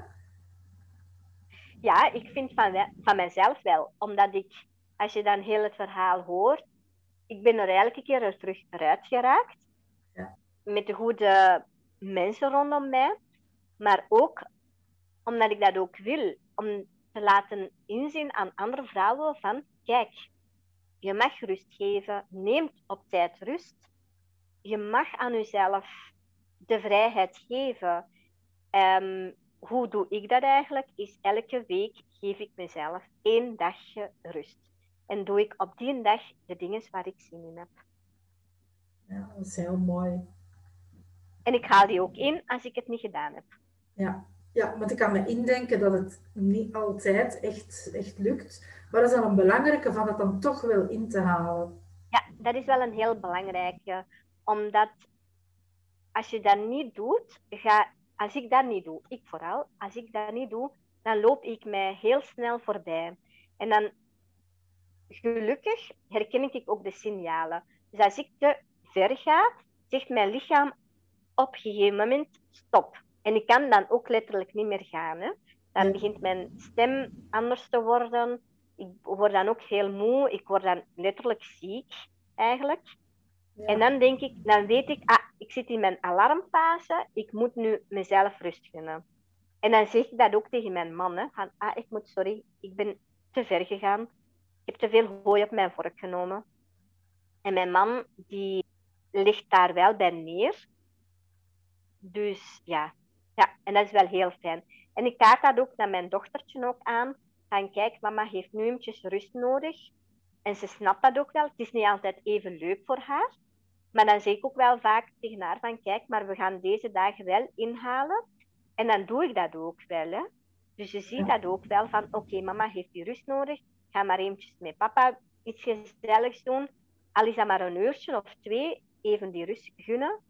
Ja, ik vind van, van mijzelf wel. Omdat ik, als je dan heel het verhaal hoort, ik ben er elke keer er terug eruit geraakt. Ja. Met de goede mensen rondom mij. Maar ook omdat ik dat ook wil. Om te laten inzien aan andere vrouwen van, kijk, je mag rust geven. Neem op tijd rust. Je mag aan jezelf de vrijheid geven. Um, hoe doe ik dat eigenlijk? Is elke week geef ik mezelf één dagje rust. En doe ik op die dag de dingen waar ik zin in heb. Ja, dat is heel mooi. En ik haal die ook in als ik het niet gedaan heb. Ja, ja want ik kan me indenken dat het niet altijd echt, echt lukt. Maar dat is dan een belangrijke van het dan toch wel in te halen. Ja, dat is wel een heel belangrijke. Omdat als je dat niet doet, ga, als ik dat niet doe, ik vooral, als ik dat niet doe, dan loop ik mij heel snel voorbij. En dan, gelukkig, herken ik ook de signalen. Dus als ik te ver ga, zegt mijn lichaam op een gegeven moment stop. En ik kan dan ook letterlijk niet meer gaan. Hè. Dan begint mijn stem anders te worden. Ik word dan ook heel moe. Ik word dan letterlijk ziek, eigenlijk. En dan denk ik, dan weet ik, ah, ik zit in mijn alarmfase. Ik moet nu mezelf rust gunnen. En dan zeg ik dat ook tegen mijn man. Hè, van, ah, ik moet, sorry, ik ben te ver gegaan. Ik heb te veel hooi op mijn vork genomen. En mijn man, die ligt daar wel bij neer. Dus ja, ja, en dat is wel heel fijn. En ik kaart dat ook naar mijn dochtertje ook aan. Van kijk, mama heeft nu eventjes rust nodig. En ze snapt dat ook wel. Het is niet altijd even leuk voor haar. Maar dan zeg ik ook wel vaak tegen haar van kijk, maar we gaan deze dagen wel inhalen. En dan doe ik dat ook wel. Hè. Dus je ziet dat ook wel van oké, mama heeft die rust nodig. Ga maar eventjes met papa iets gezelligs doen. Al is dat maar een uurtje of twee, even die rust gunnen.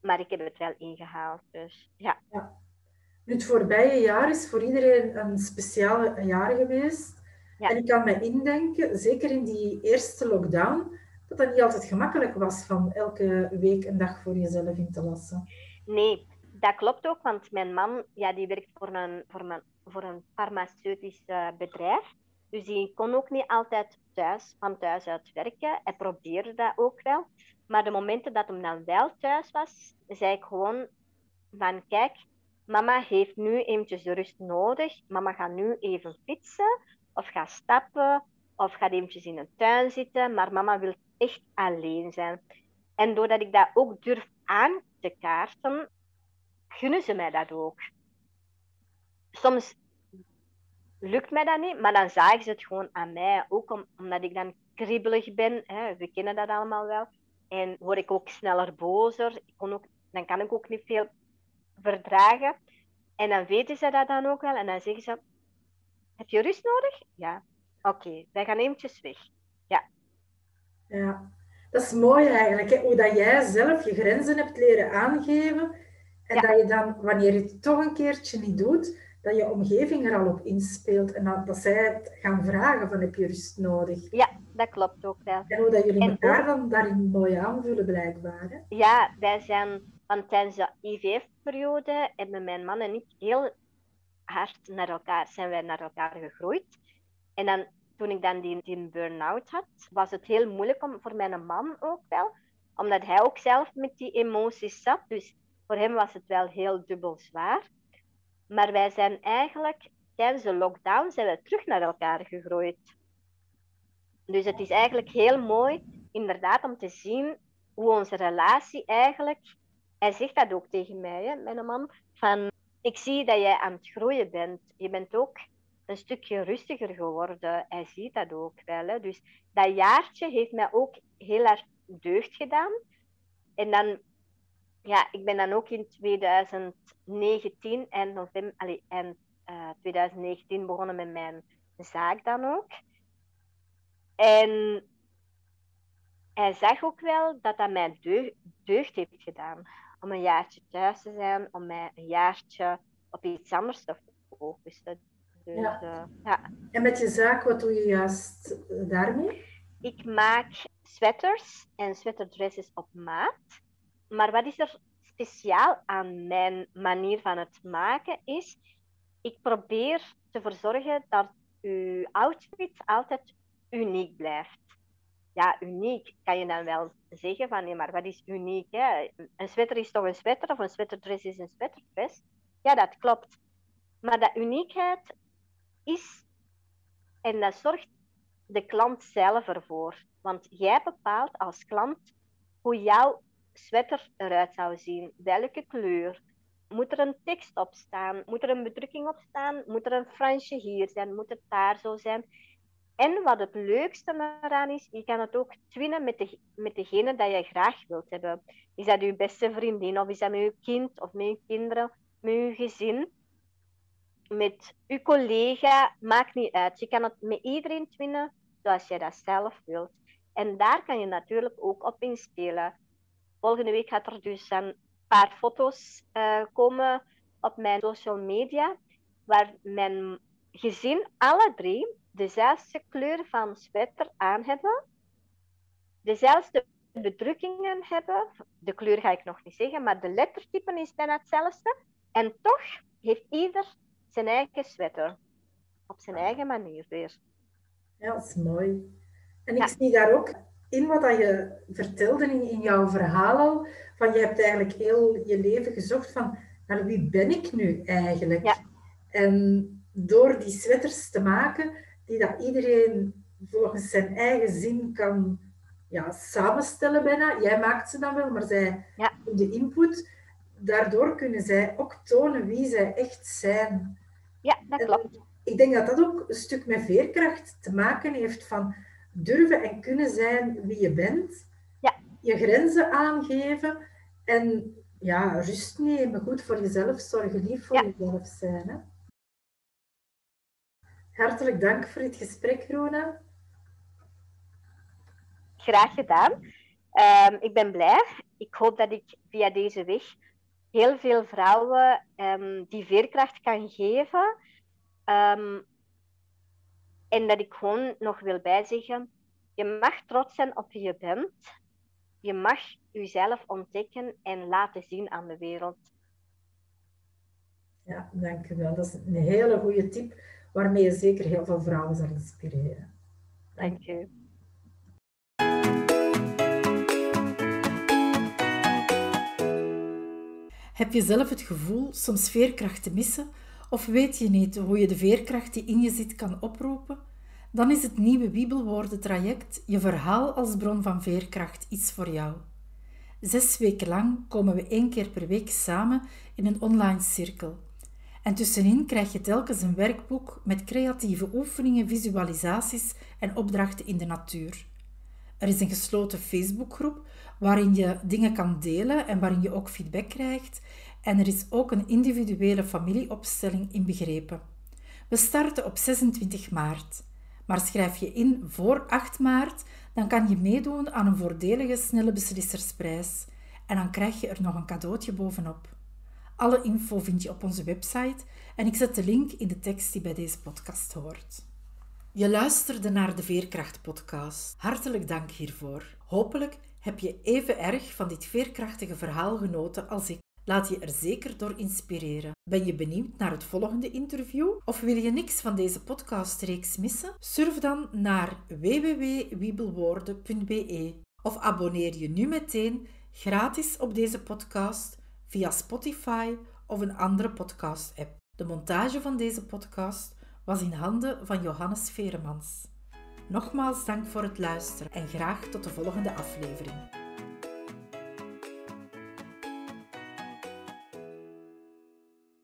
Maar ik heb het wel ingehaald. Dus ja. ja. Het voorbije jaar is voor iedereen een speciaal jaar geweest. En ik kan me indenken, zeker in die eerste lockdown, dat dat niet altijd gemakkelijk was van elke week een dag voor jezelf in te lassen. Nee, dat klopt ook, want mijn man ja, die werkt voor een, voor een, voor een farmaceutisch bedrijf. Dus die kon ook niet altijd thuis, van thuis uit werken. Hij probeerde dat ook wel. Maar de momenten dat hem dan wel thuis was, zei ik gewoon van kijk, mama heeft nu eventjes de rust nodig. Mama gaat nu even fietsen of gaat stappen of gaat eventjes in een tuin zitten. Maar mama wil echt alleen zijn. En doordat ik dat ook durf aan te kaarten, gunnen ze mij dat ook. Soms lukt mij dat niet, maar dan zagen ze het gewoon aan mij. Ook omdat ik dan kriebelig ben. Hè, we kennen dat allemaal wel. En word ik ook sneller bozer. Ik kon ook, dan kan ik ook niet veel verdragen. En dan weten ze dat dan ook wel. En dan zeggen ze, heb je rust nodig? Ja. Oké, wij gaan eventjes weg. Ja. Ja, dat is mooi eigenlijk. Hè? Hoe dat jij zelf je grenzen hebt leren aangeven. En dat je dan, wanneer je het toch een keertje niet doet, dat je omgeving er al op inspeelt. En dat, dat zij het gaan vragen van heb je rust nodig. Ja, dat klopt ook wel. En hoe dat jullie elkaar dan daarin mooi aanvullen blijkbaar. Hè? Ja, wij zijn, want tijdens de IVF-periode hebben mijn man en ik heel hard naar elkaar, zijn wij naar elkaar gegroeid. En dan, toen ik dan die, die burn-out had, was het heel moeilijk om, voor mijn man ook wel. Omdat hij ook zelf met die emoties zat. Dus voor hem was het wel heel dubbel zwaar. Maar wij zijn eigenlijk tijdens de lockdown zijn we terug naar elkaar gegroeid Dus het is eigenlijk heel mooi, inderdaad, om te zien hoe onze relatie eigenlijk. Hij zegt dat ook tegen mij, hè, mijn man. Van, ik zie dat jij aan het groeien bent. Je bent ook een stukje rustiger geworden. Hij ziet dat ook wel. Hè. Dus dat jaartje heeft mij ook heel erg deugd gedaan. En dan, ja, ik ben dan ook in 2019 en november, allee, en, uh, 2019 begonnen met mijn zaak dan ook. En hij zag ook wel dat dat mij deugd heeft gedaan. Om een jaartje thuis te zijn, om mij een jaartje op iets anders te focussen. Dus, ja. Uh, ja. En met je zaak, wat doe je juist eh, daarmee? Ik maak sweaters en sweaterdresses op maat. Maar wat is er speciaal aan mijn manier van het maken is, ik probeer te verzorgen dat uw outfit altijd uniek blijft. Ja, uniek kan je dan wel zeggen van nee, maar wat is uniek? Hè? Een sweater is toch een sweater of een sweaterdress is een sweaterdress? Ja, dat klopt. Maar dat uniekheid is, en dat zorgt de klant zelf ervoor. Want jij bepaalt als klant hoe jouw sweater eruit zou zien, welke kleur. Moet er een tekst op staan? Moet er een bedrukking op staan? Moet er een fransje hier zijn? Moet het daar zo zijn? En wat het leukste eraan is, je kan het ook twinnen met, de, met degene dat je graag wilt hebben. Is dat je beste vriendin, of is dat met je kind, of met je kinderen, met je gezin, met je collega, maakt niet uit. Je kan het met iedereen twinnen zoals je dat zelf wilt. En daar kan je natuurlijk ook op inspelen. Volgende week gaat er dus een paar foto's uh, komen op mijn social media, waar mijn gezin alle drie dezelfde kleur van sweater aan hebben, dezelfde bedrukkingen hebben. De kleur ga ik nog niet zeggen, maar de lettertypen is bijna hetzelfde. En toch heeft ieder zijn eigen sweater. Op zijn eigen manier weer. Ja, dat is mooi. En ik zie daar ook in wat je vertelde in, in jouw verhaal al, van je hebt eigenlijk heel je leven gezocht van, naar wie ben ik nu eigenlijk? Ja. En door die sweaters te maken, die dat iedereen volgens zijn eigen zin kan ja, samenstellen bijna. Jij maakt ze dan wel, maar zij ja. de input. Daardoor kunnen zij ook tonen wie zij echt zijn. Ja, dat klopt. ik denk dat dat ook een stuk met veerkracht te maken heeft van durven en kunnen zijn wie je bent. Ja. Je grenzen aangeven en ja, rust nemen, goed voor jezelf zorgen, lief voor jezelf zijn. Hè? Hartelijk dank voor dit gesprek, Rona. Graag gedaan. Um, ik ben blij. Ik hoop dat ik via deze weg heel veel vrouwen um, die veerkracht kan geven. Um, en dat ik gewoon nog wil bijzeggen, je mag trots zijn op wie je bent. Je mag jezelf ontdekken en laten zien aan de wereld. Ja, dank u wel. Dat is een hele goede tip waarmee je zeker heel veel vrouwen zal inspireren. Dank je. Heb je zelf het gevoel soms veerkracht te missen of weet je niet hoe je de veerkracht die in je zit kan oproepen? Dan is het nieuwe Bibelwoorden traject Je verhaal als bron van veerkracht iets voor jou. Zes weken lang komen we één keer per week samen in een online cirkel. En tussenin krijg je telkens een werkboek met creatieve oefeningen, visualisaties en opdrachten in de natuur. Er is een gesloten Facebookgroep waarin je dingen kan delen en waarin je ook feedback krijgt. En er is ook een individuele familieopstelling inbegrepen. We starten op 26 maart. Maar schrijf je in voor 8 maart, dan kan je meedoen aan een voordelige snelle beslissersprijs. En dan krijg je er nog een cadeautje bovenop. Alle info vind je op onze website en ik zet de link in de tekst die bij deze podcast hoort. Je luisterde naar de Veerkracht-podcast. Hartelijk dank hiervoor. Hopelijk heb je even erg van dit veerkrachtige verhaal genoten als ik. Laat je er zeker door inspireren. Ben je benieuwd naar het volgende interview? Of wil je niks van deze podcastreeks missen? Surf dan naar www.wiebelwoorden.be of abonneer je nu meteen gratis op deze podcast via Spotify of een andere podcast-app. De montage van deze podcast was in handen van Johannes Veremans. Nogmaals dank voor het luisteren en graag tot de volgende aflevering.